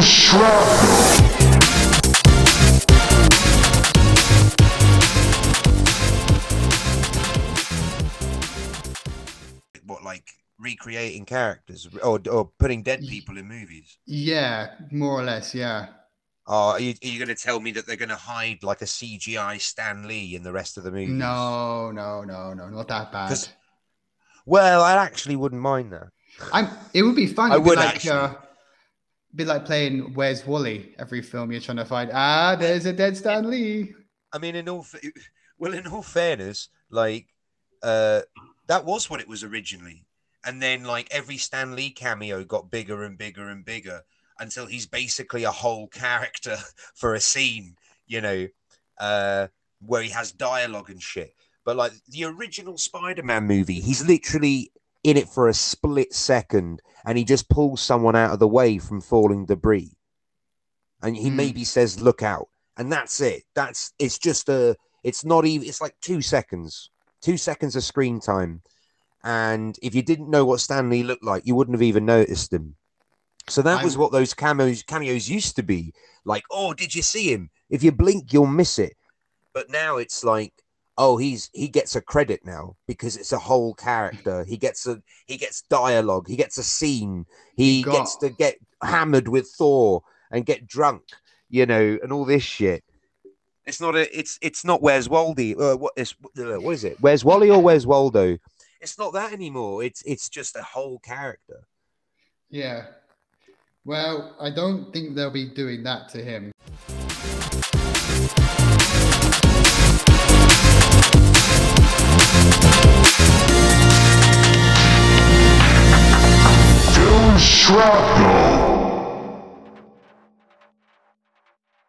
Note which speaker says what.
Speaker 1: shrapnel.
Speaker 2: What like recreating characters or or putting dead people in movies?
Speaker 3: Yeah, more or less. Yeah.
Speaker 2: Oh, are you, are you going to tell me that they're going to hide like a CGI Stan Lee in the rest of the movie?
Speaker 3: No, no, no, no, not that bad.
Speaker 2: Well, I actually wouldn't mind that.
Speaker 3: I'm. It would be fun.
Speaker 2: I
Speaker 3: It'd
Speaker 2: would
Speaker 3: like,
Speaker 2: actually.
Speaker 3: Uh, be like playing Where's Wally every film you're trying to find. Ah, there's a dead Stan Lee.
Speaker 2: I mean, in all well, in all fairness, like uh, that was what it was originally, and then like every Stan Lee cameo got bigger and bigger and bigger until he's basically a whole character for a scene, you know, uh, where he has dialogue and shit. But like the original Spider-Man movie, he's literally in it for a split second, and he just pulls someone out of the way from falling debris, and he
Speaker 3: Hmm.
Speaker 2: maybe says, "Look out." and that's it. That's it's just a. It's not even. It's like two seconds, two seconds of screen time, and if you didn't know what Stan Lee looked like, you wouldn't have even noticed him. So that was
Speaker 3: I'm-
Speaker 2: what those cameos cameos used to be. Like, oh, did you see him? If you blink, you'll miss it. But now it's like, oh, he's he gets a credit now because it's a whole character. He gets a he gets dialogue. He gets a scene. He
Speaker 3: got-
Speaker 2: gets to get hammered with Thor and get drunk you know, and all this shit. It's not a. It's it's not Where's Waldy. Uh, what is uh, what is it? Where's Wally or Where's Waldo? It's not that anymore. It's it's just a whole character.
Speaker 3: Yeah. Well, I don't think they'll be doing that to him.
Speaker 1: Shrapnel.